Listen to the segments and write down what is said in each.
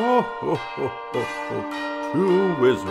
Ho, ho, ho, ho, ho. Two wizards.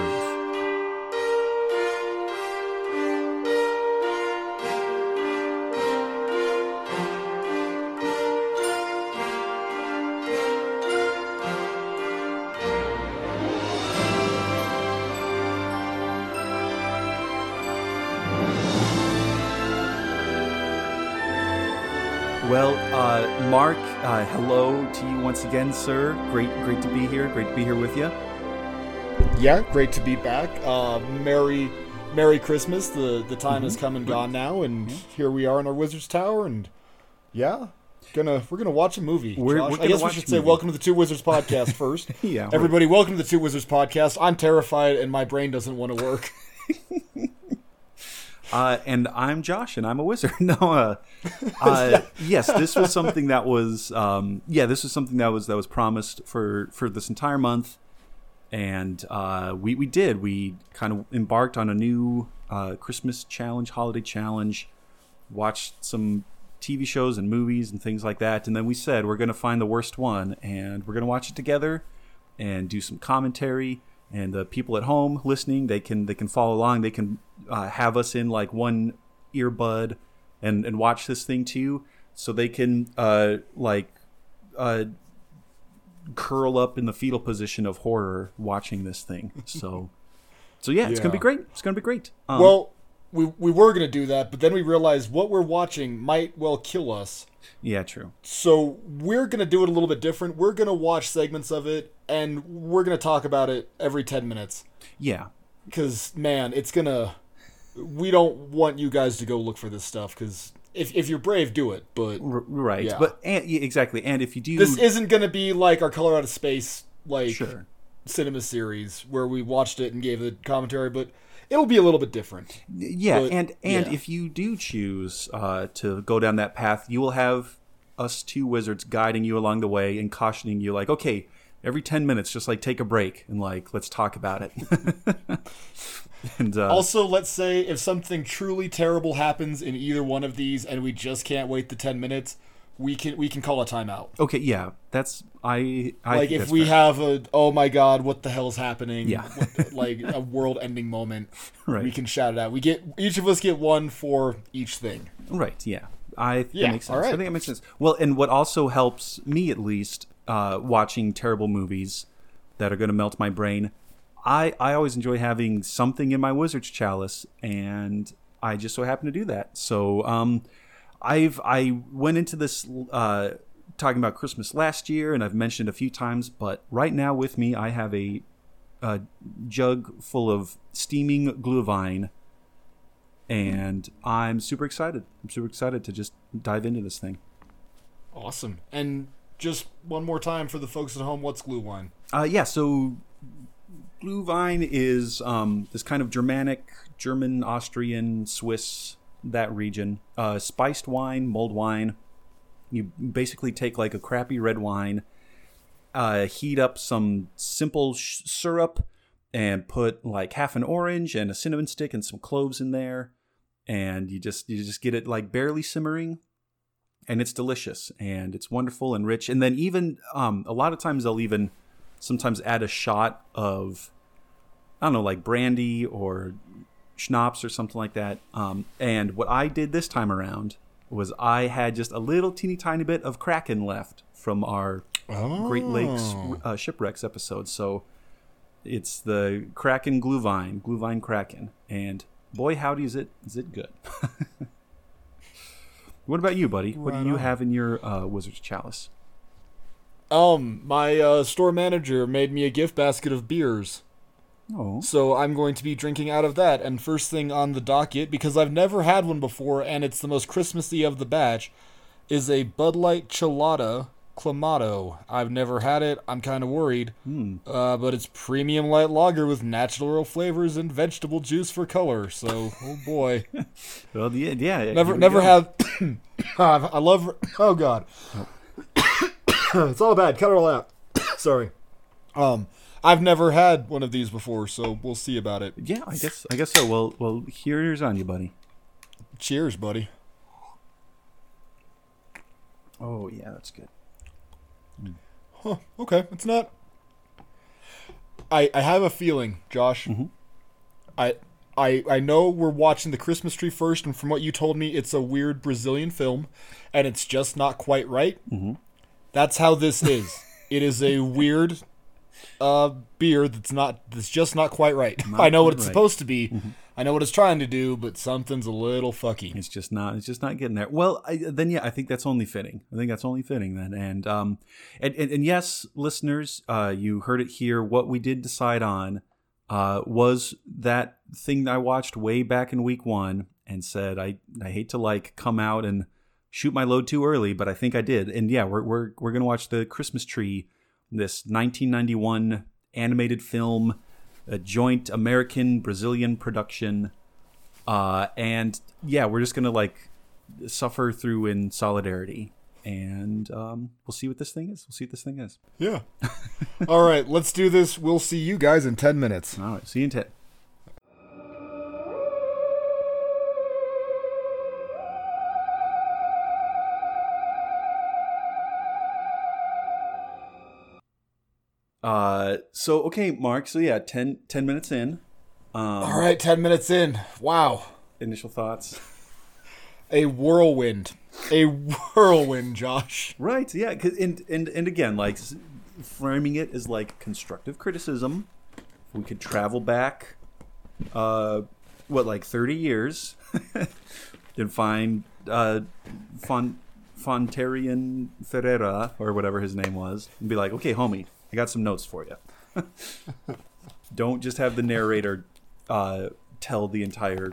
Well, uh, Mark, uh, hello to you once again, sir. Great, great to be here. Great to be here with you. Yeah, great to be back. Uh, Merry, Merry Christmas. The the time has come and gone now, and here we are in our Wizard's Tower, and yeah, gonna we're gonna watch a movie. We're- we're I guess we should say welcome to the Two Wizards podcast first. Yeah, everybody, welcome to the Two Wizards podcast. I'm terrified, and my brain doesn't want to work. Uh, and I'm Josh, and I'm a wizard. no, uh, uh, yes, this was something that was, um, yeah, this was something that was that was promised for for this entire month, and uh, we we did. We kind of embarked on a new uh, Christmas challenge, holiday challenge. Watched some TV shows and movies and things like that, and then we said we're going to find the worst one, and we're going to watch it together, and do some commentary. And the people at home listening, they can they can follow along. They can uh, have us in like one earbud and and watch this thing too, so they can uh, like uh, curl up in the fetal position of horror watching this thing. So, so yeah, it's gonna be great. It's gonna be great. Um, well, we we were gonna do that, but then we realized what we're watching might well kill us. Yeah, true. So we're gonna do it a little bit different. We're gonna watch segments of it, and we're gonna talk about it every ten minutes. Yeah, because man it's gonna we don't want you guys to go look for this stuff because if, if you're brave do it but r- right. Yeah. But and, yeah, exactly. And if you do, this isn't gonna be like our Colorado space like sure. cinema series where we watched it and gave the commentary but it'll be a little bit different Yeah, But, and and yeah. if you do choose uh, to go down that path, you will have us two wizards guiding you along the way and cautioning you, like, okay, every ten minutes, just like take a break and like let's talk about it. and uh, also let's say if something truly terrible happens in either one of these and we just can't wait the 10 minutes we can we can call a timeout okay, yeah, that's I. I like if we fair. have a oh my god what the hell's happening Yeah. what- like a world ending moment Right. we can shout it out we get each of us get one for each thing Right. Yeah. I Yeah, that makes sense. right. I think that makes sense. Well, and what also helps me, at least, uh, watching terrible movies that are going to melt my brain. I I always enjoy having something in my wizard's chalice, and I just so happen to do that. So, um, I've I went into this uh, talking about Christmas last year, and I've mentioned a few times, but right now with me, I have a, a jug full of steaming glühwein and I'm super excited. I'm super excited to just dive into this thing. awesome and just one more time for the folks at home what's glue wine Uh, yeah, so Glühwein is um, this kind of Germanic, German, Austrian, Swiss, that region. Uh, spiced wine, mulled wine. You basically take like a crappy red wine, uh, heat up some simple sh- syrup, and put like half an orange and a cinnamon stick and some cloves in there, and you just you just get it like barely simmering, and it's delicious and it's wonderful and rich. And then even um, a lot of times they'll even sometimes add a shot of I don't know like brandy or schnapps or something like that. Um, and what I did this time around was I had just a little teeny tiny bit of Kraken left from our Great Lakes uh, shipwrecks episode. So it's the Kraken Glühwein, Glühwein Kraken, and boy howdy is it is it good. what about you, buddy? what do you on. have in your uh, Wizard's Chalice? um my uh, store manager made me a gift basket of beers Oh, so i'm going to be drinking out of that and first thing on the docket because i've never had one before and it's the most christmassy of the batch is a bud light chelada clamato. I've never had it. I'm kind of worried uh, but it's premium light lager with natural flavors and vegetable juice for color so oh boy. Well, yeah, yeah. never never go. have i love oh god. It's all bad. Cut it all out. Sorry. Um i've never had one of these before so we'll see about it Yeah, I guess I guess so. Well, well, here's on you, buddy. cheers buddy Oh yeah, that's good. huh okay it's not I, I have a feeling, Josh. Mm-hmm. I I I know we're watching the Christmas tree first, and from what you told me, it's a weird Brazilian film, and it's just not quite right. Mm-hmm. That's how this is. it is a weird uh, beer that's not that's just not quite right. I know what it's right. supposed to be. I know what it's trying to do, but something's a little fucky. It's just not. It's just not getting there. Well, I, then yeah, I think that's only fitting. I think that's only fitting then. And um, and and, and yes, listeners, uh, you heard it here. What we did decide on, uh, was that thing that I watched way back in week one and said I I hate to like come out and shoot my load too early, but I think I did. And yeah, we're we're we're gonna watch the Christmas Tree, this 1991 animated film, a joint American Brazilian production. Uh, and yeah, we're just gonna like suffer through in solidarity, and um, we'll see what this thing is. We'll see what this thing is. Yeah. All right, let's do this. We'll see you guys in ten minutes. All right, see you in ten. Uh, so okay, Mark. So yeah, 10, 10 minutes in. Um, All right, ten minutes in. Wow. initial thoughts. A whirlwind. A whirlwind, Josh. Right. Yeah. 'cause- and and and again, like framing it as like constructive criticism. We could travel back, uh, what like thirty years, and find uh, Fon Fontarian Ferreira or whatever his name was, and be like, okay, homie, I got some notes for you. Don't just have the narrator uh, tell the entire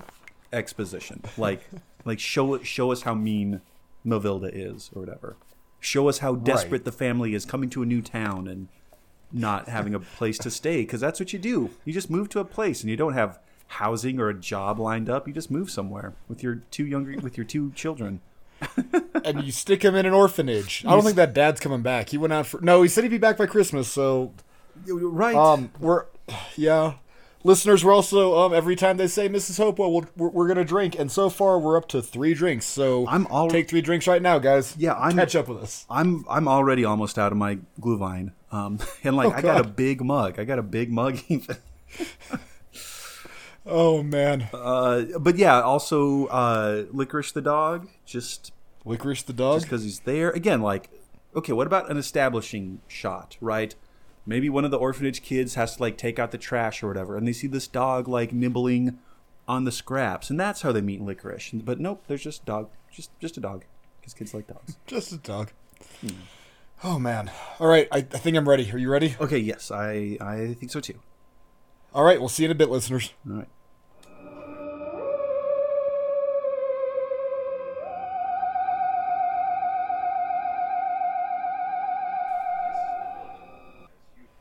exposition. Like, like show show us how mean Mavilda is or whatever. Show us how desperate the family is coming to a new town and not having a place to stay because that's what you do. You just move to a place and you don't have housing or a job lined up. You just move somewhere with your two younger with your two children. And you stick him in an orphanage. I don't think that dad's coming back. He went out for no. He said he'd be back by Christmas. So Right. um, we're yeah. Listeners, we're also um every time they say Mrs. Hopewell, we'll, we're, we're gonna drink, and so far we're up to three drinks. So I'm all- take three drinks right now, guys. Yeah, I'm- catch up with us. I'm I'm already almost out of my glühwein. Um, and like Oh, I got a big mug. I got a big mug even. Oh man, Uh, but yeah, also uh, licorice the dog. Just licorice the dog. just because he's there again. Like, okay, what about an establishing shot? Right? Maybe one of the orphanage kids has to like take out the trash or whatever, and they see this dog like nibbling on the scraps, and that's how they meet licorice. But nope, there's just dog, just just a dog, because kids like dogs. Just a dog. Hmm. Oh man. All right, I, I think I'm ready. Are you ready? Okay, yes, I I think so too. All right, we'll see you in a bit, listeners. All right.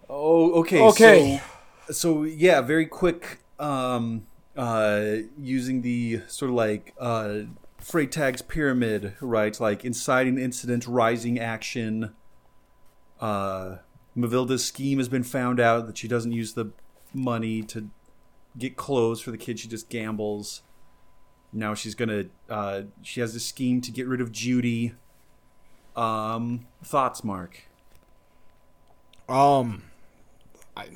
Oh, okay. Okay. So, so yeah, very quick. Um, uh, using the sort of like uh, Freytag's pyramid, right? Like inciting incident, rising action. Uh, Mavilda's scheme has been found out that she doesn't use the money to get clothes for the kid. She just gambles. Now she's gonna. Uh, she has a scheme to get rid of Judy. Um, thoughts, Mark? Um, I,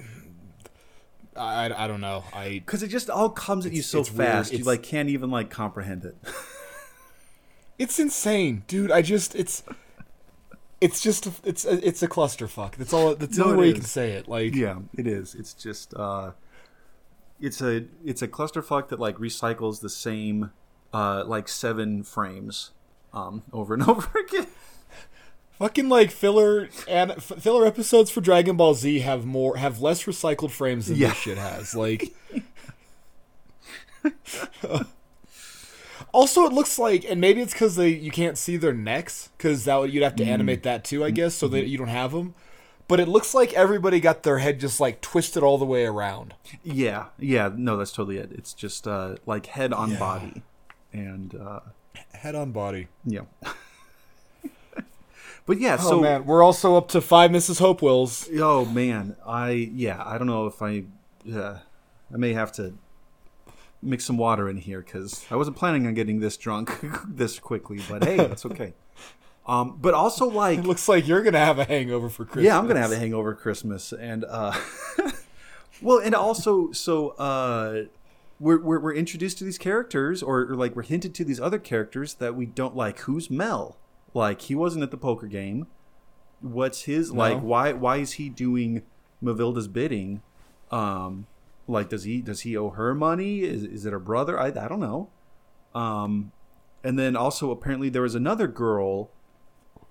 I, I don't know. I Because it just all comes at you so fast, you like can't even like comprehend it. it's insane, dude. I just it's. It's just it's a, it's a clusterfuck. That's all. That's the No, only way you can say it. Like yeah, it is. It's just. uh It's a it's a clusterfuck that like recycles the same uh like seven frames um over and over again. fucking like filler and f- filler episodes for Dragon Ball Z have more have less recycled frames than Yeah. this shit has. Like. Also, it looks like, and maybe it's because they you can't see their necks, because that would, you'd have to animate that too, I guess, so that you don't have them. But it looks like everybody got their head just like twisted all the way around. Yeah, yeah, no, that's totally it. It's just uh like head on body, and uh Head on body. yeah. but yeah, Oh so man, we're also up to five Mrs. Hopewells. Oh man, I yeah, I don't know if I, uh, I may have to mix some water in here because I wasn't planning on getting this drunk this quickly. But hey, that's okay. Um, but also like, It looks like you're gonna have a hangover for Christmas. yeah, I'm gonna have a hangover Christmas, and uh, Well, and also, so uh, we're, we're we're introduced to these characters, or, or like we're hinted to these other characters that we don't like. Who's Mel? Like he wasn't at the poker game. What's his No. like? Why why is he doing Mavilda's bidding? Um, like does he does he owe her money? Is is it her brother? I I don't know. Um, and then also apparently there was another girl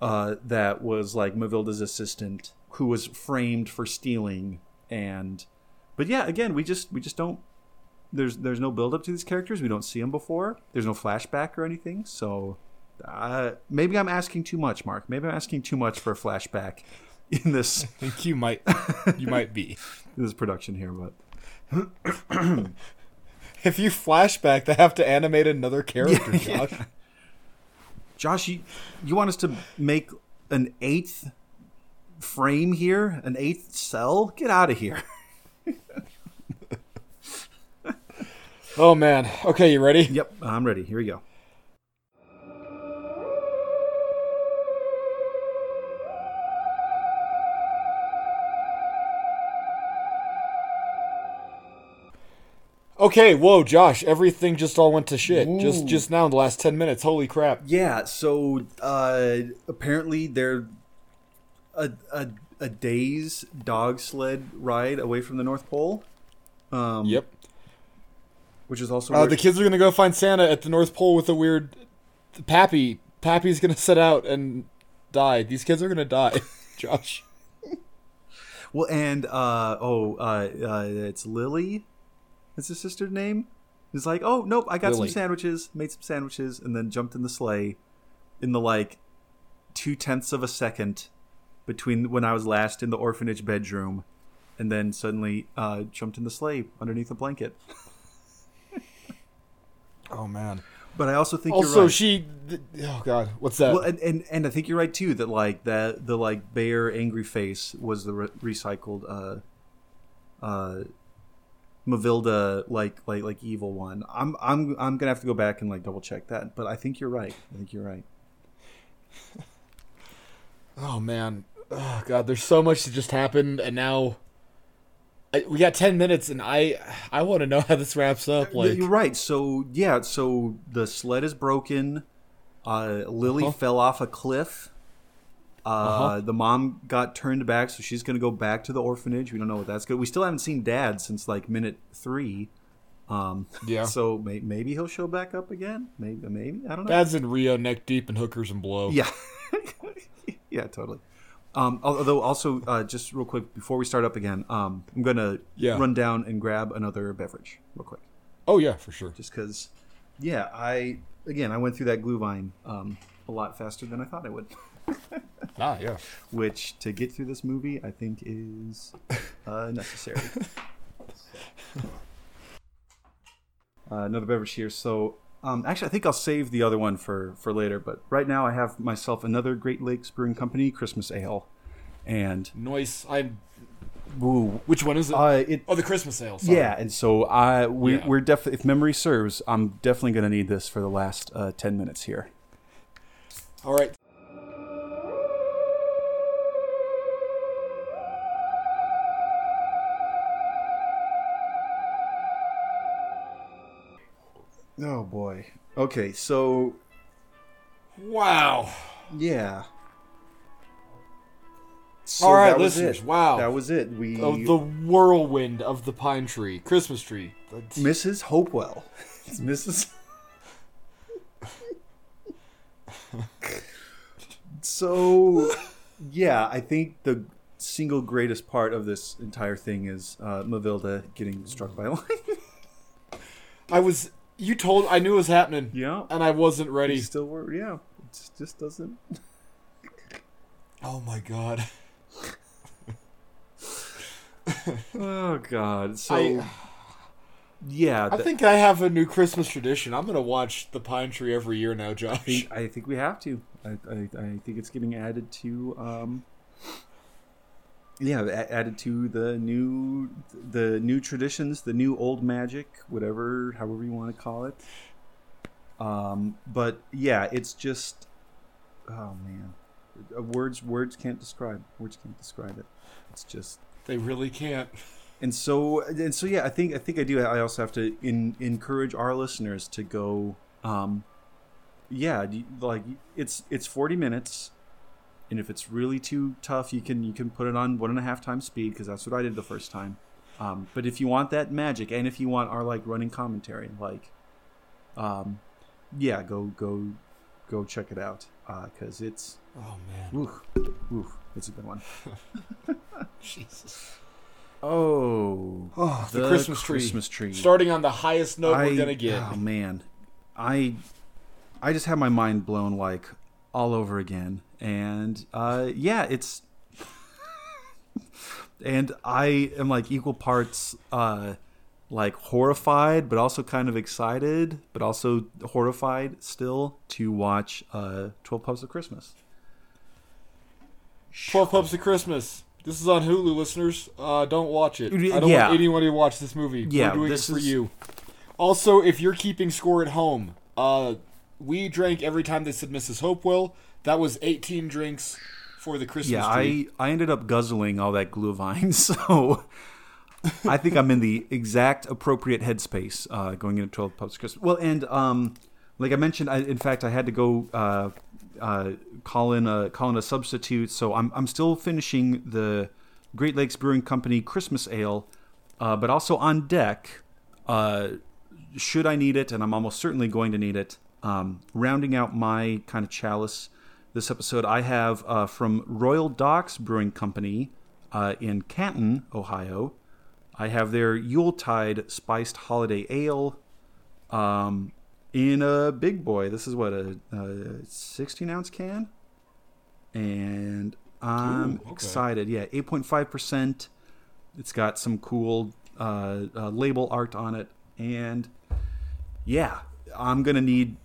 uh, that was like Mavilda's assistant who was framed for stealing and but yeah again we just we just don't there's there's no build up to these characters we don't see them before there's no flashback or anything so uh, maybe I'm asking too much Mark maybe I'm asking too much for a flashback in this I think you might you might be. in this production here but If you flashback, they have to animate another character, Yeah, Josh. Josh you you want us to make an eighth frame here an eighth cell get out of here Oh man. Okay, you ready? yep I'm ready here we go Okay, whoa, Josh, everything just all went to shit. Just Ooh. just now in the last 10 minutes. Holy crap. Yeah, so uh, apparently they're a, a a day's dog sled ride away from the North Pole. Um, Yep. Which is also Uh, the kids are going to go find Santa at the North Pole with a weird Pappy. Pappy's going to set out and die. These kids are going to die, Josh. well, and uh, oh, uh, uh, it's Lily. That's his sister's name. He's like, oh nope, I got Lily. some sandwiches, made some sandwiches, and then jumped in the sleigh in the like two tenths of a second between when I was last in the orphanage bedroom, and then suddenly uh, jumped in the sleigh underneath a blanket. Oh man. But I also think you're Also, right. she th- Oh god, what's that? well, and, and and I think you're right too that like that the like bear angry face was the re- recycled uh uh Mavilda like like like evil one. I'm I'm I'm gonna have to go back and like double check that, but I think you're right. I think you're right. Oh man, oh god, there's so much that just happened, and now I, we got ten minutes, and I I want to know how this wraps up. Like, you're right. So yeah, so the sled is broken. Uh, Lily Uh-huh. fell off a cliff. Uh, Uh-huh. The mom got turned back, so she's gonna go back to the orphanage. We don't know what that's good. We still haven't seen Dad since like minute three. Um, Yeah. So may- maybe he'll show back up again. Maybe, maybe I don't know. Dad's in Rio, neck deep in hookers and blow. Yeah, yeah, totally. Um, although, also, uh, just real quick before we start up again, um, I'm gonna Yeah. run down and grab another beverage real quick, Oh yeah, for sure. just because. Yeah, I again I went through that Glühwein um, a lot faster than I thought I would, Ah yeah. which to get through this movie I think is uh, necessary. uh, another beverage here. So um, actually, I think I'll save the other one for for later. But right now, I have myself another Great Lakes Brewing Company Christmas Ale, and Noise. I'm. ooh, Which one is it? uh, it oh, the Christmas ale. Sorry. yeah. And so I we Yeah. we're definitely if memory serves, I'm definitely going to need this for the last uh, ten minutes here. All right. Oh boy. Okay, so Wow. yeah. So All right, listeners. Wow. That was it. We Of the whirlwind of the pine tree, Christmas tree. That's- Mrs. Hopewell. It's Mrs. so, yeah, I think the single greatest part of this entire thing is uh, Mavilda getting struck by lightning. I was. You told. I knew it was happening. yeah, And I wasn't ready. he still were. Yeah, it just doesn't. Oh my god. Oh God. So, I- yeah, I th- think I have a new Christmas tradition. I'm gonna watch the pine tree every year now, I Josh. think, I think we have to. I, I, I think it's getting added to. Um, yeah, added to the new the new traditions, the new old magic, whatever, however you want to call it. Um, but yeah, it's just, oh man, Uh, words words can't describe words can't describe it. It's just They really can't. and so and so yeah i think i think i do i also have to in, encourage our listeners to go um yeah like it's it's 40 minutes and if it's really too tough you can you can put it on one and a half times speed because that's what i did the first time um but if you want that magic and if you want our like running commentary like um yeah go go go check it out uh because it's Oh man. oof, oof, it's a good one Jesus. oh Oh, the, Christmas tree. Christmas tree. Starting on the highest note I, we're gonna get. Oh man, I I just had my mind blown like all over again, and uh, yeah, it's and I am like equal parts uh, like horrified, but also kind of excited, but also horrified still to watch uh, Twelve Pups of Christmas. Twelve Pups of Christmas. This is on Hulu, listeners. Uh, don't watch it. I don't Yeah. want anyone to watch this movie. Yeah, We're doing this it for is- you. Also, if you're keeping score at home, uh, we drank every time they said Mrs. Hopewell. That was 18 drinks for the Christmas Yeah, tree. I I ended up guzzling all that Glühwein, so I think I'm in the exact appropriate headspace uh, going into 12 Pups Christmas. Well, and um, like I mentioned, I, in fact, I had to go uh, uh, call in a call in a substitute, so I'm I'm still finishing the Great Lakes Brewing Company Christmas Ale, uh, but also on deck. Uh, should I need it, and I'm almost certainly going to need it. Um, rounding out my kind of chalice this episode, I have uh, from Royal Docks Brewing Company uh, in Canton, Ohio. I have their Yuletide Spiced Holiday Ale um, in a big boy. This is what a, a 16 ounce can, and I'm Ooh, okay. excited. Yeah, 8.5 percent. It's got some cool uh, uh, label art on it, and yeah, I'm gonna need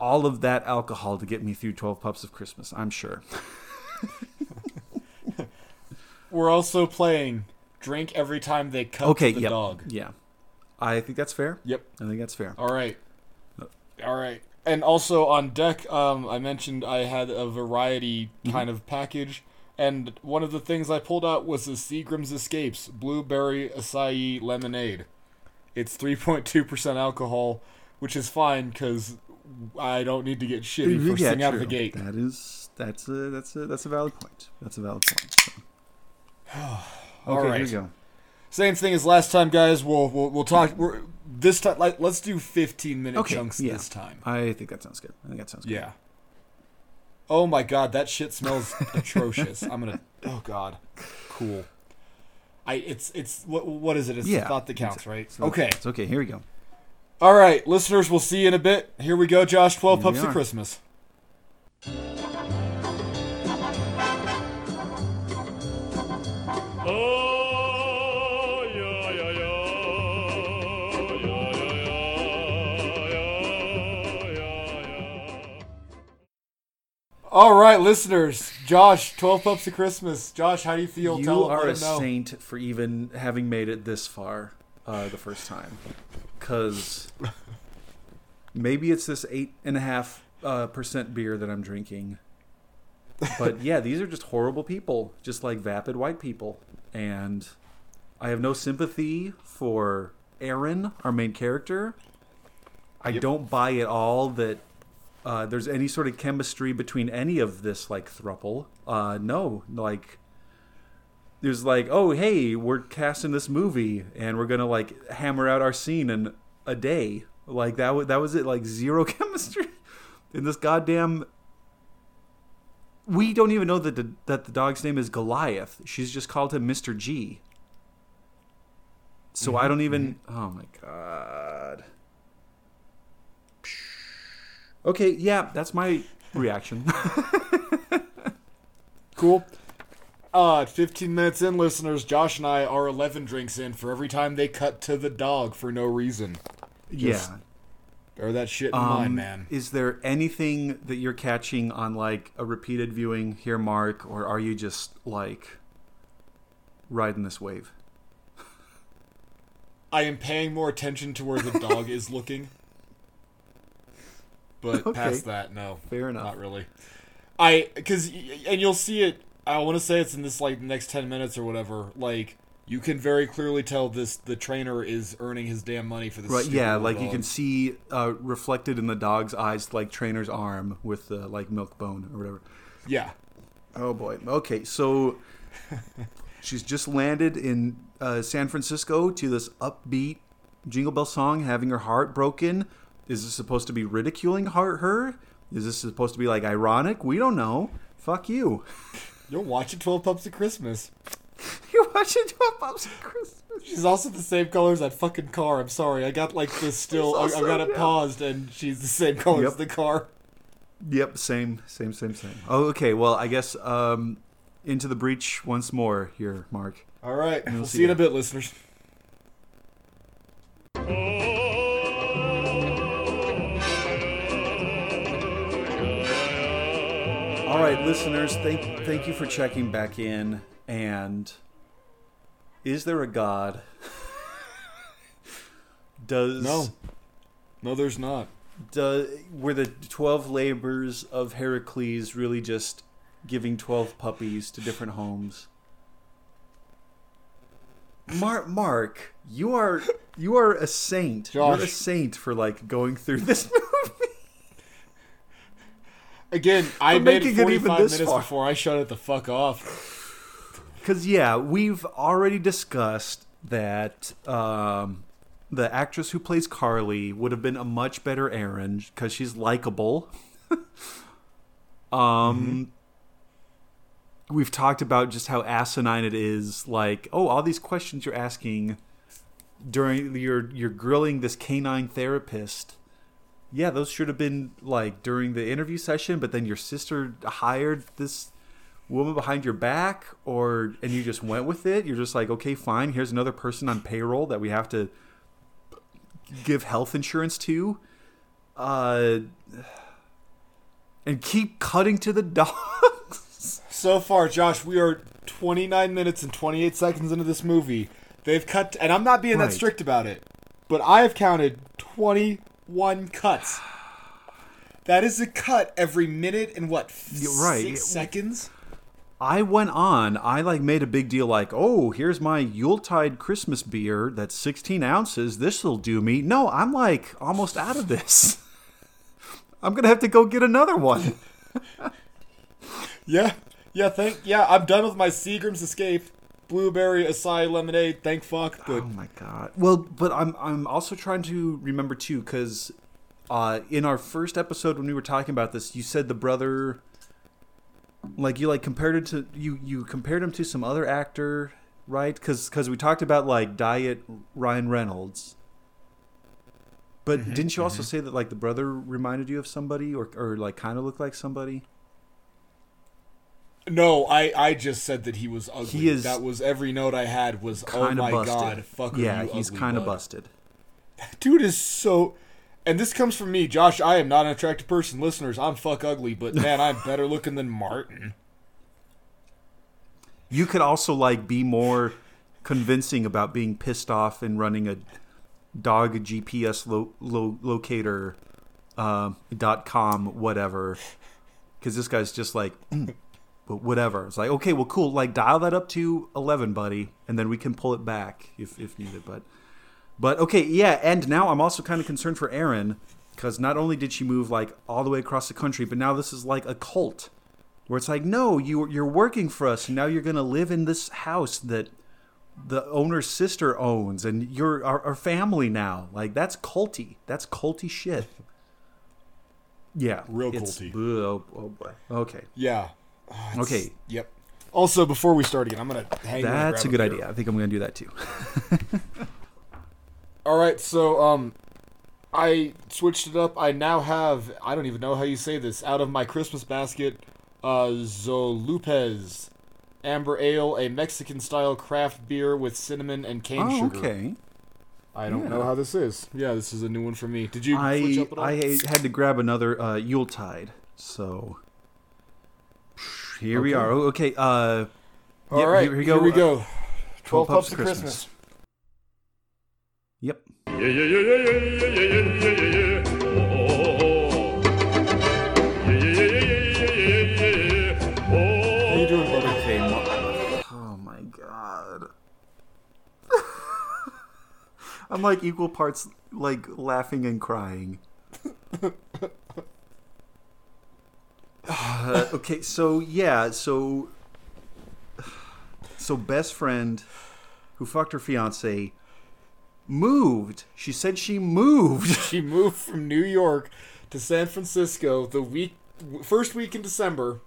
all of that alcohol to get me through 12 pups of Christmas. I'm sure. We're also playing Drink Every Time They Cut Okay, the yep. Dog. Yeah, I think that's fair. Yep. I think that's fair. All right. All right. And also on deck, um, I mentioned I had a variety kind of package, and one of the things I pulled out was the Seagram's Escapes Blueberry Acai Lemonade. It's 3.2% alcohol, which is fine because I don't need to get shitty first thing out of the gate. That is that's a that's a that's a valid point. That's a valid point. So. All okay, right. here we go. Same thing as last time, guys. We'll we'll, we'll talk. We're, this time, like, let's do 15 minute Okay, chunks yeah. this time. I think that sounds good. I think that sounds good. Yeah. Oh my god, that shit smells atrocious. I'm gonna. Oh god. Cool. I. It's. It's. What. What is it? It's Yeah, the thought that counts, right? So Okay. It's okay. Here we go. All right, listeners. We'll see you in a bit. Here we go, Josh. Twelve Here pups of. Christmas. Oh. All right, listeners. Josh, twelve pups of Christmas. Josh, how do you feel? You Tell are a saint for even having made it this far uh, the first time, because maybe it's this eight and a half uh, percent beer that I'm drinking. But yeah, these are just horrible people, just like vapid white people, and I have no sympathy for Aaron, our main character. I Yep. don't buy at all that uh, there's any sort of chemistry between any of this like thruple. Uh, no, like there's like, oh hey, we're casting this movie and we're gonna like hammer out our scene in a day. Like that was that was it. Like zero chemistry in this goddamn. We don't even know that the that the dog's name is Goliath. She's just called him Mister G. So I mm-hmm, don't even. Mm-hmm. Oh my god. Okay, yeah, that's my reaction. Cool. Uh, 15 minutes in, listeners. Josh and I are 11 drinks in for every time they cut to the dog for no reason. Just yeah. Bear that shit in Um, mind, man. Is there anything that you're catching on like a repeated viewing here, Mark, or are you just like riding this wave? I am paying more attention to where the dog is looking. But Okay. past that, no. Fair enough. Not really. I cuz and you'll see it I want to say it's in this like next 10 minutes or whatever. Like You can very clearly tell this the trainer is earning his damn money for this. Right, yeah, like you can see uh, reflected in the dog's eyes, like trainer's arm with the like milk bone or whatever. Yeah. Oh boy. Okay, so she's just landed in uh, San Francisco to this upbeat Jingle Bell song, having her heart broken. Is this supposed to be ridiculing her? her? Is this supposed to be like ironic? We don't know. Fuck you. You're watching Twelve Pups of Christmas. You're watching Twelve Pups of Christmas. She's also the same color as that fucking car. I'm sorry. I got like this still. I, She's I got also- it paused, and she's the same color Yep. as the car. Yep, same, same, same, same. Oh, okay. Well, I guess um, into the breach once more here, Mark. All right. We'll see see you in a bit, listeners. listeners, thank thank you for checking back in. And is there a God? Does No. No, there's not. do, were the twelve labors of Heracles really just giving twelve puppies to different homes? Mark, Mark, you are you are a saint. You're a saint for like going through this. Again, I made it making it even 45 this minutes far. before I shut it the fuck off. Because yeah, we've already discussed that um, the actress who plays Carly would have been a much better Erin because she's likable. um, we've talked about just how asinine it is. Like, oh, all these questions you're asking during you're you're grilling this canine therapist. Yeah, those should have been like during the interview session, but then your sister hired this woman behind your back or and you just went with it you're just like okay fine here's another person on payroll that we have to give health insurance to uh and keep cutting to the dogs So far, Josh, we are 29 minutes and 28 seconds into this movie. They've cut, and I'm not being Right. that strict about it, but I have counted 21 cuts. That is a cut every minute and what, f- right. six seconds? i went on i like made a big deal like oh here's my yuletide christmas beer that's 16 ounces this'll do me no i'm like almost out of this i'm gonna have to go get another one Yeah, yeah, thank, yeah, I'm done with my Seagram's Escape, Blueberry Acai Lemonade, thank fuck, but Oh my god. Well, but I'm I'm also trying to remember too because uh, in our first episode when we were talking about this, you said the brother, like you like compared it to you you compared him to some other actor, right? Because we talked about like diet Ryan Reynolds. But didn't you also say that like the brother reminded you of somebody or or like kind of looked like somebody? No, I, I just said that he was ugly. He is that was every note I had was oh my busted. god, fuck yeah, he's kind of bud." busted. Dude is so and this comes from me, Josh. I am not an attractive person, listeners. I'm fuck ugly, but man, I'm better looking than Martin. You could also like be more convincing about being pissed off and running a dog GPS lo- lo- locator um, dot com whatever because this guy's just like "Mm, but whatever. It's like okay well cool like dial that up to 11 buddy and then we can pull it back if, if needed but but okay yeah and now i'm also kind of concerned for Erin because not only did she move like all the way across the country but now this is like a cult where it's like no you you're working for us and now you're gonna live in this house that the owner's sister owns and you're our, our family now. Like that's culty. That's culty shit. Yeah. Real culty. oh, oh boy. Okay. Yeah. It's- okay Yep. Also, before we start again, I'm gonna hang. that's a good idea i think i'm gonna do that too All right, so um, I switched it up. I now have I don't even know how you say this out of my Christmas basket, uh, Zolupez, amber ale, a Mexican style craft beer with cinnamon and cane oh sugar. okay I don't Yeah. know how this is. Yeah, this is a new one for me. Did you switch i up at all? i had to grab another uh yuletide so here we are Oh, okay uh All yeah, right, here we go. we Uh, go. Twelve Pups pups of Christmas. yep Yeah, yeah, yeah, yeah, yeah, yeah, yeah, yeah, yeah. Oh, oh, oh. Oh. okay oh I'm like equal parts like laughing and crying. Uh, okay, so yeah, so so best friend who fucked her fiance moved. She said she moved. She moved from New York to San Francisco the week first week in December.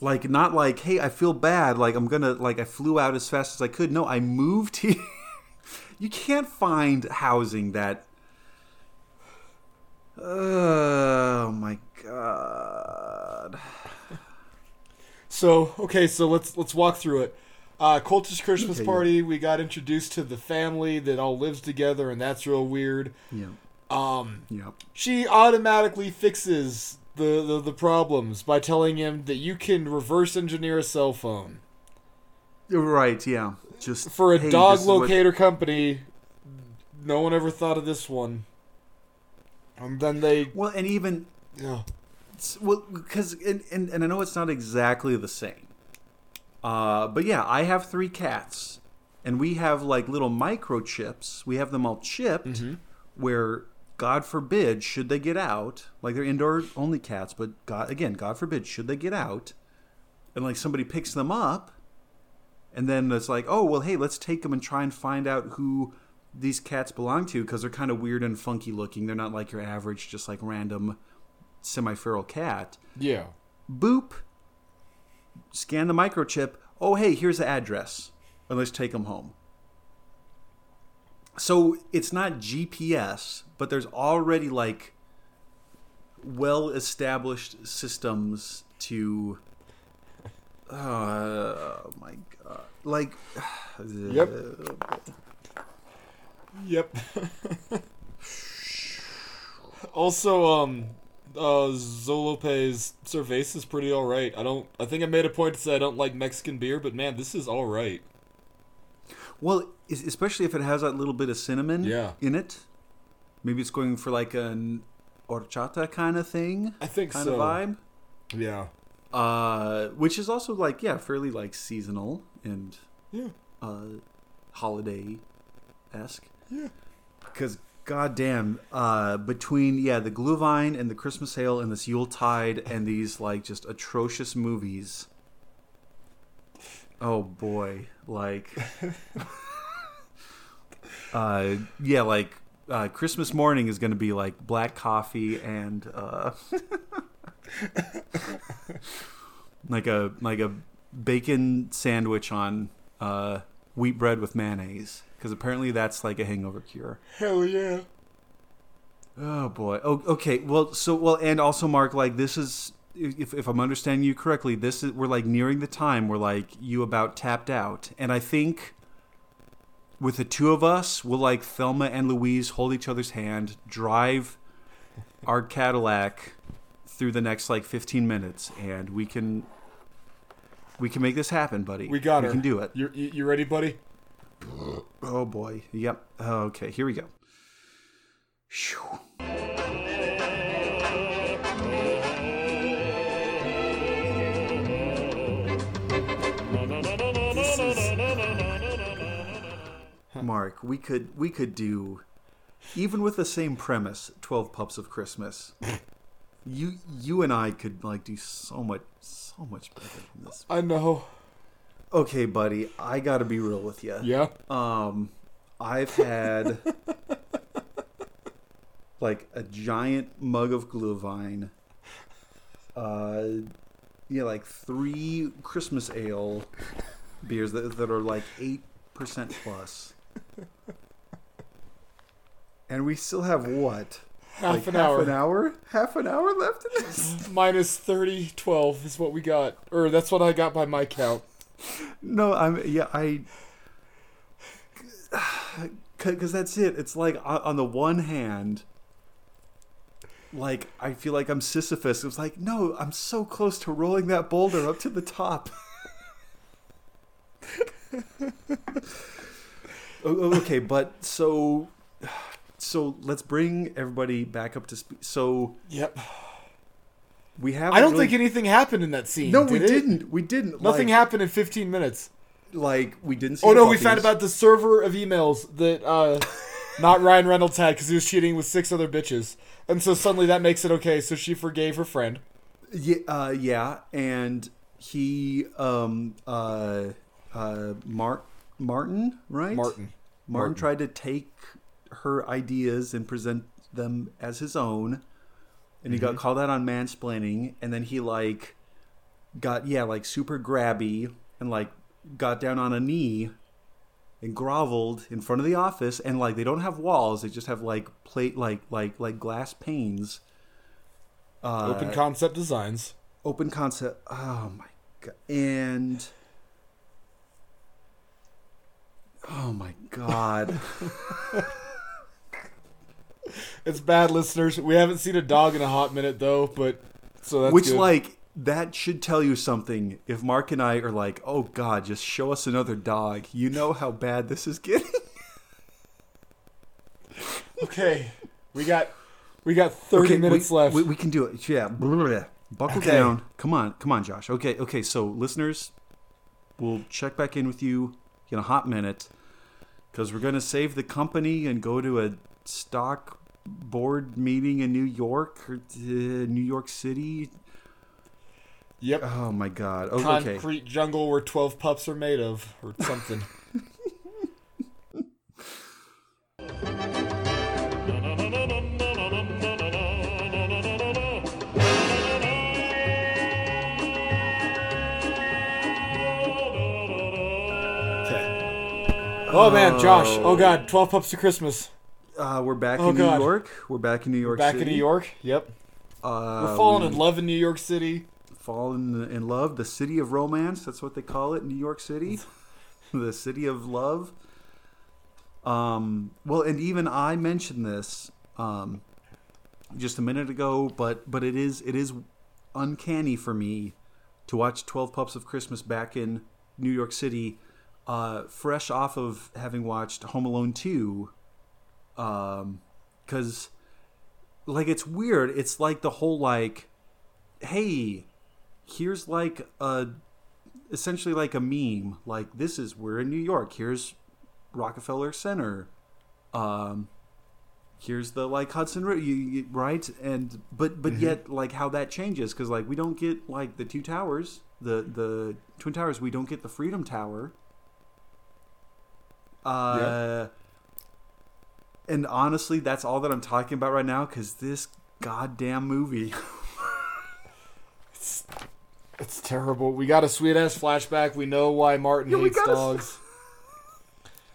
like not like hey i feel bad like i'm gonna like i flew out as fast as i could no i moved here you can't find housing that oh my god So okay, so let's let's walk through it. Uh, Christmas Okay, party. We got introduced to the family that all lives together, and that's real weird. yeah Um, yeah she automatically fixes the, the the problems by telling him that you can reverse engineer a cell phone right yeah just for a hey, dog is what- locator company. No one ever thought of this one. And then they, well and even yeah, well because and, and, and i know it's not exactly the same. Uh, but yeah i have three cats and we have like little microchips. We have them all chipped where god forbid should they get out like they're indoor only cats but god again god forbid should they get out and like somebody picks them up and then it's like oh well hey let's take them and try and find out who these cats belong to because they're kind of weird and funky looking. They're not like your average just like random semi-feral cat. Yeah. boop. Scan the microchip. Oh hey here's the address. And let's take them home. So it's not gps but there's already like well established systems to oh my god. Like Yep. Uh, Yep. also, um, uh, Zolope's cerveza is pretty all right. I don't. I think I made a point to say I don't like Mexican beer, but man, this is all right. Well, especially if it has that little bit of cinnamon Yeah. in it. Maybe it's going for like an horchata kind of thing, I think kind so. of vibe. Yeah. Uh, which is also like yeah, fairly like seasonal and Yeah. uh, holiday esque. Yeah. Because goddamn, uh, between yeah the Glühwein and the Christmas ale and this Yuletide and these like just atrocious movies. Oh boy, like, uh, yeah, like uh, Christmas morning is going to be like black coffee and uh, like a like a bacon sandwich on uh, wheat bread with mayonnaise because apparently that's like a hangover cure. Hell yeah. Oh boy. Oh, okay. Well, so well, and also, Mark, like this is, if, if I'm understanding you correctly, this is we're like nearing the time where like you about tapped out, and I think with the two of us, we'll like Thelma and Louise hold each other's hand, drive our Cadillac through the next like 15 minutes, and we can we can make this happen, buddy. We got it. we her. can do it. You you ready, buddy? Oh boy. Yep. Oh, okay. Here we go. Mark, we could we could do even with the same premise, Twelve Pups of Christmas. You you and I could like do so much so much better than this. I know. Okay, buddy, I got to be real with you. Yeah. Um, I've had like a giant mug of Glühwein. Uh, yeah, like three Christmas ale beers that, that are like eight percent plus. And we still have what? Half like an half hour. an hour? Half an hour left in this? Minus 30, 12 is what we got. Or that's what I got by my count. No, I'm yeah, I cuz that's it. It's like on the one hand like I feel like I'm Sisyphus. It was like, "No, I'm so close to rolling that boulder up to the top." Okay, but so so let's bring everybody back up to speed. So Yep. We have I don't think anything happened in that scene. No, did we it? didn't. We didn't. Nothing like, happened in 15 minutes. like we didn't. see Oh no, we found about the server of emails that uh, not Ryan Reynolds had because he was cheating with six other bitches, and so suddenly that makes it okay. So she forgave her friend. Yeah, uh, yeah, and he, um, uh, uh, Mark Martin, right? Martin. Martin tried to take her ideas and present them as his own, and he got called out on mansplaining, and then he like got yeah like super grabby and like got down on a knee and groveled in front of the office, and like they don't have walls; they just have like plate like like like glass panes. Uh, Open concept designs. open concept. Oh my god! And oh my god! It's bad, listeners. We haven't seen a dog in a hot minute though, but so that's Which good. like that should tell you something. If Mark and I are like, "Oh God, just show us another dog," you know how bad this is getting. okay, we got we got thirty minutes we, left. We, we can do it. Yeah. Buckle Okay. down. Come on, come on, Josh. Okay, okay. So listeners, we'll check back in with you in a hot minute because we're gonna save the company and go to a stock board meeting in New York or uh, New York City. yep. Oh my God. Oh, okay. Concrete jungle where twelve pups are made of, or something. Oh man, Josh. Oh god, twelve pups to Christmas. Uh, we're back Oh, in New York. We're back in New York Back City. in New York. Yep. Uh, We're falling we in love in New York City. Falling in love. The city of romance. That's what they call it New York City. the city of love. Um, well, and even I mentioned this um, just a minute ago, but but it is it is uncanny for me to watch Twelve Pups of Christmas back in New York City, uh, fresh off of having watched Home Alone two, because like it's weird. It's like the whole like, hey, here's like a essentially like a meme. Like this is we're in New York. Here's Rockefeller Center. Um, here's the like Hudson River, you, you, right? And but but yet like how that changes because like we don't get like the two towers, the the twin towers. We don't get the Freedom Tower. Uh, and honestly, that's all that I'm talking about right now because this goddamn movie. It's terrible. We got a sweet ass flashback. We know why Martin we hates a- dogs.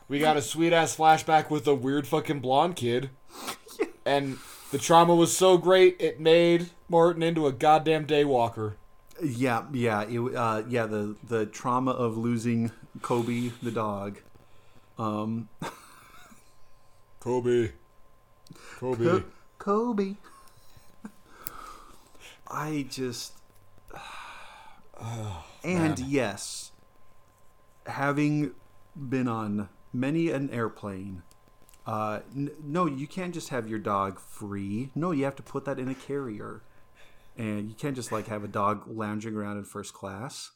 We got a sweet ass flashback with a weird fucking blonde kid. And the trauma was so great it made Martin into a goddamn daywalker. Yeah, yeah, it, uh, yeah. The the trauma of losing Kobe the dog. Um, Kobe. Kobe. Kobe. I just. and yes, having been on many an airplane, uh, n- no, you can't just have your dog free. No, you have to put that in a carrier, and you can't just like have a dog lounging around in first class.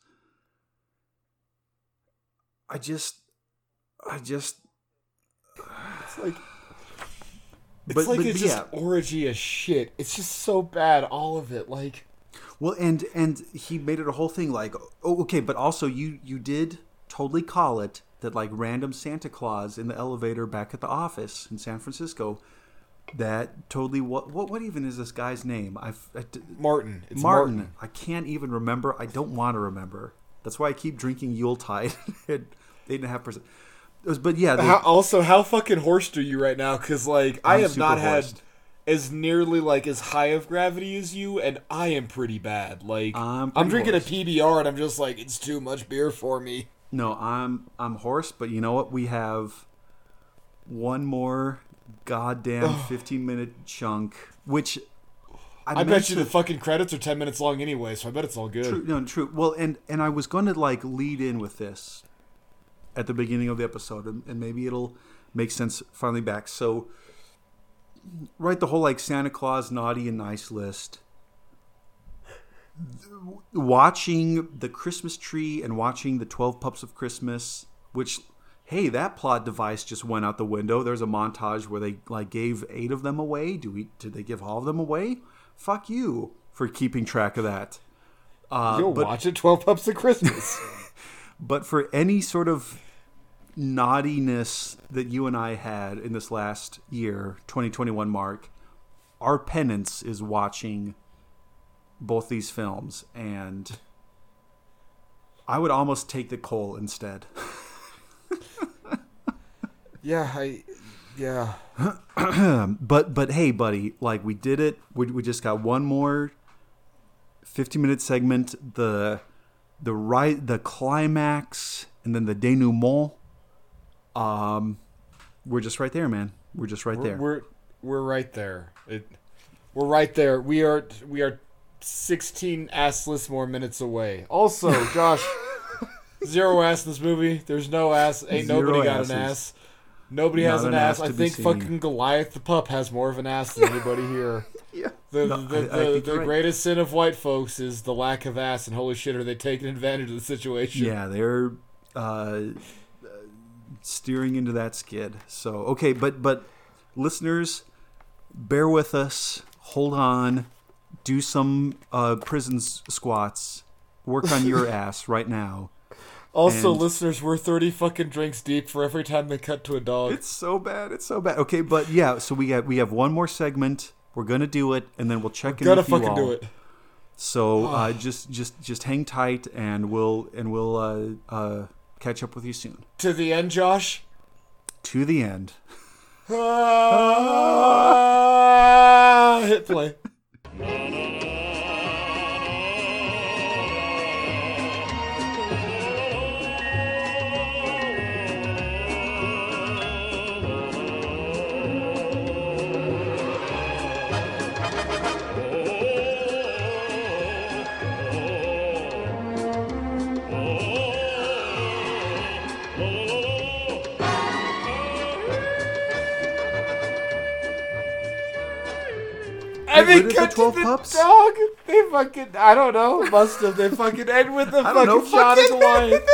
I just, I just. It's like it's But- like but it's yeah. just orgy as shit. It's just so bad, all of it. Like Well, and and he made it a whole thing like, oh, okay, but also you you did totally call it that like random Santa Claus in the elevator back at the office in San Francisco. That totally what what what even is this guy's name? I've I Martin. It's Martin. Martin. I can't even remember. I don't want to remember. That's why I keep drinking Yuletide at eight and a half percent. But yeah, they, How, also, how fucking horsed are you right now? Because like I I'm have super not had as nearly like as high of gravity as you, and I am pretty bad. Like I'm I'm, drinking hoarse. a PBR, and I'm just like it's too much beer for me. No, I'm I'm hoarse, but you know what? We have one more goddamn 15 minute chunk, which I, I bet you the fucking credits are ten minutes long anyway, so I bet it's all good. true, no, true. Well, and and I was going to like lead in with this at the beginning of the episode, and, and maybe it'll make sense finally back. So, write the whole like Santa Claus naughty and nice list. watching the Christmas tree and watching the 12 Pups of Christmas, which hey, that plot device just went out the window. There's a montage where they like gave 8 of them away. Do we did they give all of them away? Fuck you for keeping track of that. Uh, You'll but watch it 12 Pups of Christmas. but for any sort of naughtiness that you and I had in this last year, 2021 mark, our penance is watching both these films and I would almost take the coal instead. yeah, I. Yeah. But but hey buddy, like we did it. We, we just got one more 50 minute segment, the the right the climax and then the denouement. Um we're just right there, man. We're just right We're, there. we're we're right there. It, we're right there. We are we are 16 assless more minutes away. Also, Josh, zero ass in this movie. There's no ass. Ain't Zero nobody got asses. an ass. Nobody Not has an an ass. ass I think fucking Goliath the pup has more of an ass than anybody here. yeah. The, No, the, I- I the, right. greatest sin of white folks is the lack of ass, and holy shit, are they taking advantage of the situation? Yeah, they're uh, steering into that skid. So okay, but but listeners, bear with us. Hold on. Do some uh, prison squats. Work on your ass right now. Also, And- listeners, we're 30 fucking drinks deep for every time they cut to a dog. It's so bad. It's so bad. Okay, but yeah. So we got we have one more segment. We're gonna do it, and then we'll check in. Gotta with you fucking all. do it. So uh, just just just hang tight, and we'll and we'll uh, uh, catch up with you soon. To the end, Josh. To the end. Ah, hit play. I Get rid of the cut to 12 the pups? dog. They fucking, I don't know, must have. They fucking end with the fucking shot of fucking- Goliath.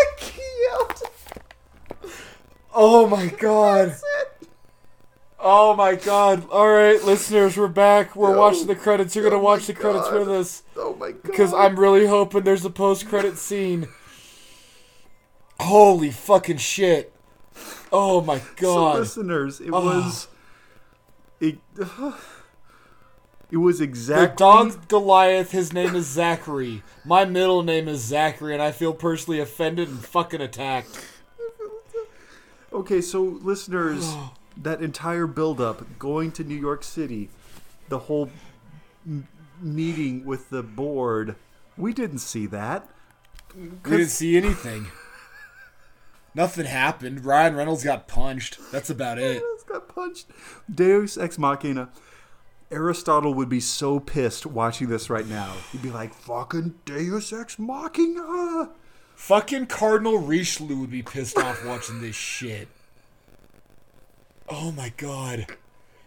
Oh my god. Oh my god. Alright, listeners, we're back. We're No. watching the credits. You're gonna Oh watch the credits God. with us. Oh my god. Because I'm really hoping there's a post credit scene. Holy fucking shit. Oh my so god. listeners, it Oh. was it, it was The exactly dog Goliath, his name is Zachary. My middle name is Zachary, and I feel personally offended and fucking attacked. Okay, so listeners, that entire build-up going to New York City, the whole m- meeting with the board, we didn't see that. We didn't see anything. Nothing happened. Ryan Reynolds got punched. That's about it. It's got punched. Deus ex machina. Aristotle would be so pissed watching this right now. He'd be like, "Fucking Deus ex machina." Fucking Cardinal Richelieu would be pissed off watching this shit. Oh my god.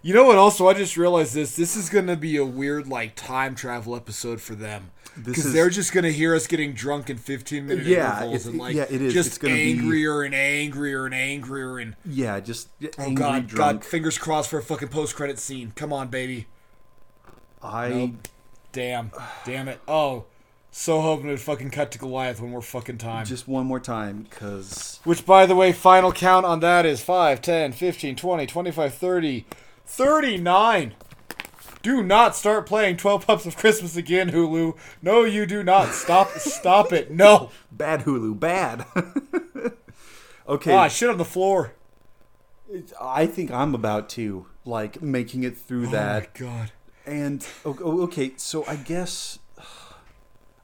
You know what? Also, I just realized this. This is gonna be a weird, like, time travel episode for them. Because is- they're just gonna hear us getting drunk in 15 minute Yeah, intervals and, like, yeah, it is. just gonna be- angrier and angrier and angrier and. Yeah, just Oh angry god, drunk. god, fingers crossed for a fucking post credit scene. Come on, baby. I Nope. Damn. Damn it. Oh. So hoping to fucking cut to Goliath one more fucking time. just one more time because Which, by the way, final count on that is 5, 10, 15, 20, 25, 30, 39. Do not start playing 12 Pups of Christmas again, Hulu. No, you do not. Stop Stop it. No. bad Hulu, bad. okay, Ah, shit on the floor. I think I'm about to like making it through that. Oh, my God. And okay, so I guess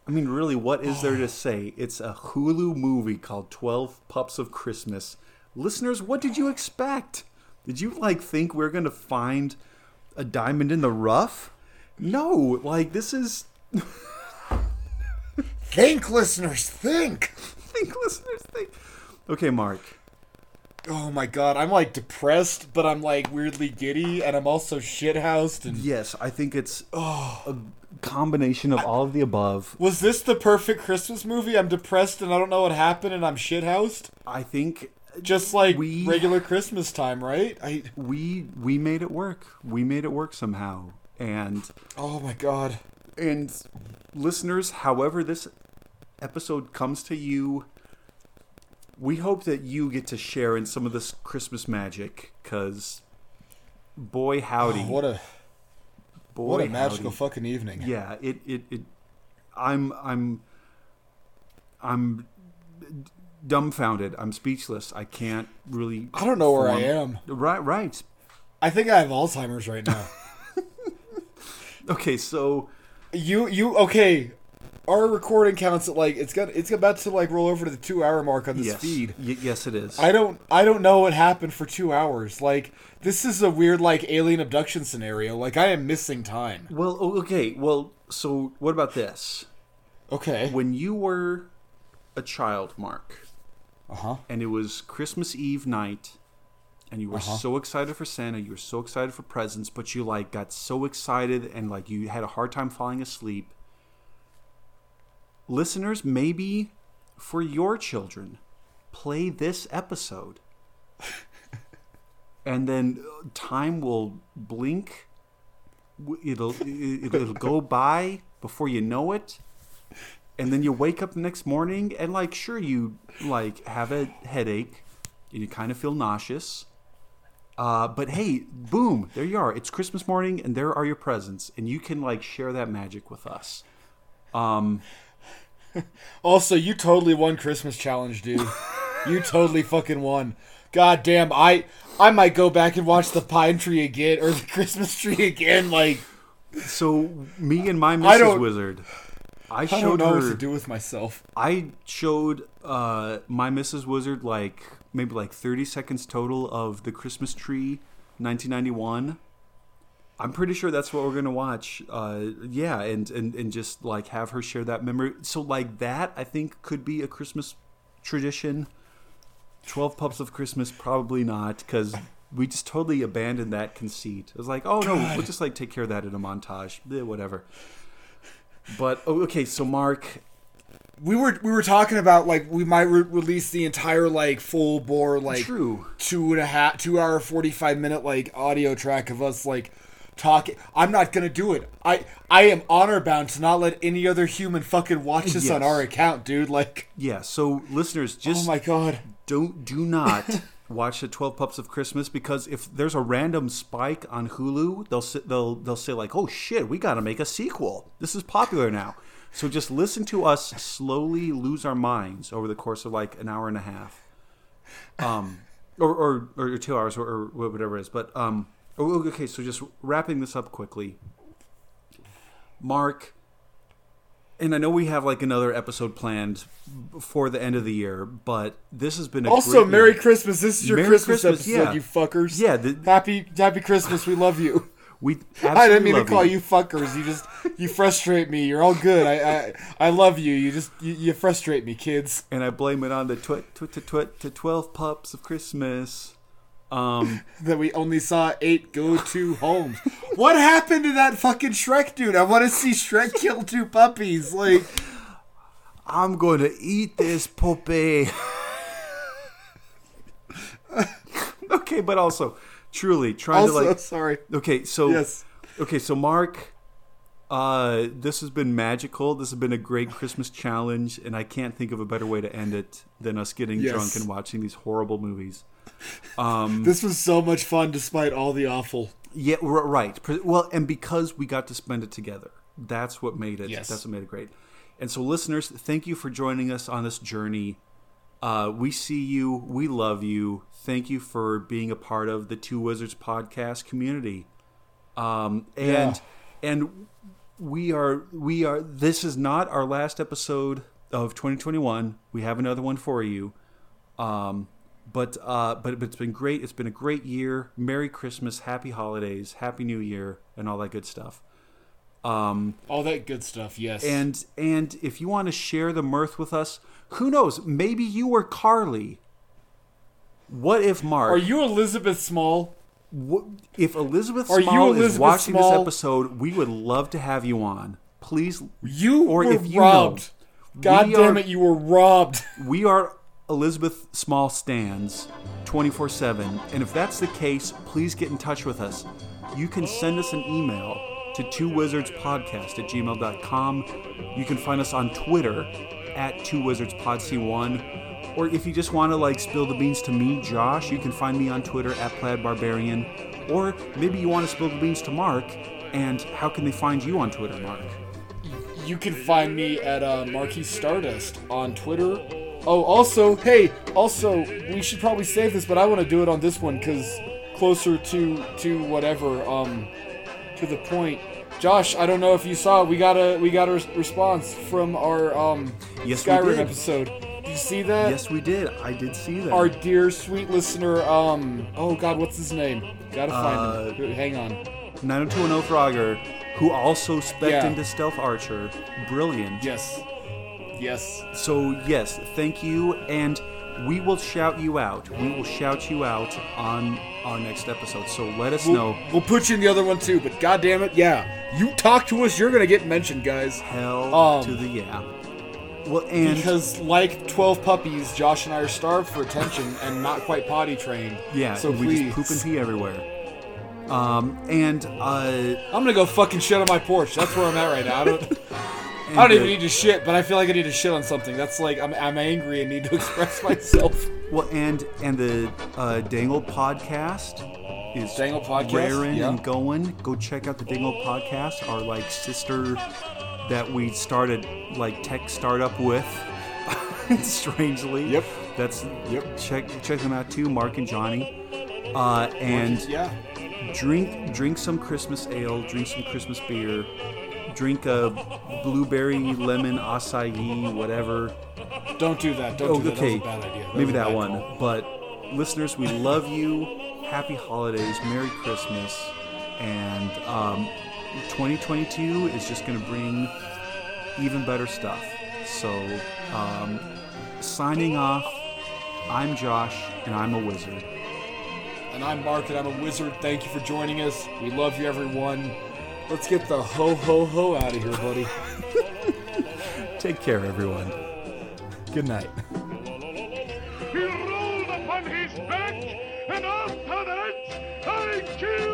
I mean really what is there to say? It's a Hulu movie called 12 Pups of Christmas. Listeners, what did you expect? Did you like think we're to find a diamond in the rough? No, like this is Think, listeners, think. think listeners think. Okay, Mark. Oh my god, I'm like depressed, but I'm like weirdly giddy, and I'm also shithoused. And Yes, I think it's Oh. a, combination of all of the above. Was this the perfect Christmas movie? I'm depressed and I don't know what happened and I'm shithoused. I think Just like We- regular Christmas time, right? I we we made it work. We made it work somehow. And oh my god. and listeners, however this episode comes to you, we hope that you get to share in some of this Christmas magic cuz boy howdy. Oh, what a boy what a magical howdy. fucking evening. yeah it, it it i'm i'm i'm dumbfounded i'm speechless i can't really I don't know where I am. right right I think I have Alzheimer's right now. okay so you you okay? Our recording counts at like it's got it's about to like roll over to the two hour mark on this yes feed. Y- yes it is I don't I don't know what happened for two hours. Like this is a weird like alien abduction scenario. Like I am missing time. well okay well so what about this Okay. when you were a child mark Uh huh. and it was christmas eve night and you were Uh-huh. so excited for santa you were so excited for presents but you like got so excited and like you had a hard time falling asleep listeners maybe for your children play this episode and then uh, time will blink it'll it'll go by before you know it and then you wake up the next morning and like sure you like have a headache and you kind of feel nauseous uh, but hey boom there you are it's christmas morning and there are your presents and you can like share that magic with us um Also, you totally won Christmas challenge, dude. you totally fucking won. God damn, I I might go back and watch the pine tree again or the Christmas tree again. Like so me and my mrs wizard i I don't showed know what her to do with myself. I showed uh, my Mrs. Wizard like maybe like 30 seconds total of the Christmas tree 1991. I'm pretty sure that's what we're gonna watch. Uh, yeah, and, and and just like have her share that memory. So like that, I think could be a Christmas tradition. Twelve Pups of Christmas, probably not, because we just totally abandoned that conceit. It was like, oh no, we'll just like take care of that in a montage, Eh, whatever. But oh, okay, so Mark, We were we were talking about like we might re- release the entire like full bore like true. two and a half two hour forty five minute like audio track of us like talking. I'm not gonna do it. I I am honor bound to not let any other human fucking watch this on our account, dude. Like, Yeah, so listeners, just oh my god. don't do not watch the 12 pups of christmas because if there's a random spike on hulu they'll they'll they'll say like oh shit we got to make a sequel. This is popular now. So just listen to us slowly lose our minds over the course of like an hour and a half. Um or or, or two hours or, or whatever it is. But um oh, okay so just wrapping this up quickly. Mark and I know we have like another episode planned before the end of the year, but this has been a Also, Merry year. Christmas. This is your Merry Christmas, Christmas, episode, yeah. you fuckers. Yeah, the- happy Happy Christmas. We love you. We I didn't mean to call love you fuckers. You just you frustrate me. You're all good. I I, I love you. You just you, you frustrate me, kids. and I blame it on the twit twit twit twit to twelve pups of Christmas. Um, That we only saw eight go to homes. what happened to that fucking Shrek dude? I want to see Shrek kill two puppies. Like I'm going to eat this puppy. okay, but also truly trying also to like. sorry. Okay, so Yes. Okay, so Mark, uh, this has been magical. This has been a great Christmas challenge, and I can't think of a better way to end it than us getting Yes. drunk and watching these horrible movies. Um, This was so much fun despite all the awful. yeah, right. Well, and because we got to spend it together, that's what made it. Yes. That's what made it great. And so, listeners, thank you for joining us on this journey. Uh, we see you. We love you. Thank you for being a part of the Two Wizards podcast community. Um, and and we are we are. This is not our last episode of 2021. We have another one for you. Um, but uh, but but it's been great. It's been a great year. Merry Christmas, Happy Holidays, Happy New Year, and all that good stuff. Um, All that good stuff. Yes. and and if you want to share the mirth with us, who knows? Maybe you were Carly. What if Mark? are you Elizabeth Small? What, if Elizabeth Are you Small is Elizabeth watching this episode, we would love to have you on. please You Or were if you robbed. know, God damn are- it, you were robbed. we are Elizabeth Small Stands 24 7. And if that's the case, please get in touch with us. You can send us an email to two wizards podcast at gmail.com. You can find us on Twitter at two wizards pod C1. Or if you just want to like spill the beans to me, Josh, you can find me on Twitter at Plaid Barbarian. Or maybe you want to spill the beans to Mark. And how can they find you on Twitter, Mark? You can find me at uh, Marquis Stardust on Twitter. Oh, also, hey, also, we should probably save this, but I want to do it on this one because closer to to whatever, um, to the point. Josh, I don't know if you saw, we got a we got a res- response from our um Yes, Skyrim episode. Did you see that? Yes, we did. I did see that. Our dear sweet listener, um, oh God, what's his name? Gotta find Uh, him. Hang on. 90210 Frogger, who also spec Yeah. into Stealth Archer. Brilliant. Yes. Yes. So, yes, thank you. And we will shout you out. We will shout you out on our next episode. So let us We'll, know. we'll put you in the other one too, but god damn it, yeah. You talk to us, you're gonna get mentioned, guys. Hell Um, to the yeah. Well, and Because like 12 puppies, Josh and I are starved for attention and not quite potty trained. yeah, so we please. just poop and pee everywhere. Um, and uh, I'm gonna go fucking shit on my porch. That's where I'm at right now. I don't, and I don't even need to shit, but I feel like I need to shit on something. That's like I'm, I'm angry and need to express myself. Well, and and the uh, Dangle podcast is Dangle podcast, raring yeah. and going. Go check out the Dangle podcast, our like sister that we started like tech startup with. Strangely, Yep. That's Yep. Check check them out too, Mark and Johnny. Uh, and yeah, drink drink some Christmas ale, drink some Christmas beer, drink a blueberry lemon acai, whatever. don't do that. Don't Oh, do that. okay. That was a bad idea. Maybe that one. call. But listeners, we love you. Happy holidays, Merry Christmas, and um, 2022 is just going to bring even better stuff. So, um, signing off. I'm Josh, and I'm a wizard. And I'm Mark, and I'm a wizard. Thank you for joining us. We love you, everyone. Let's get the ho ho ho out of here, buddy. Take care, everyone. Good night. He rolled upon his back, and after that, I killed.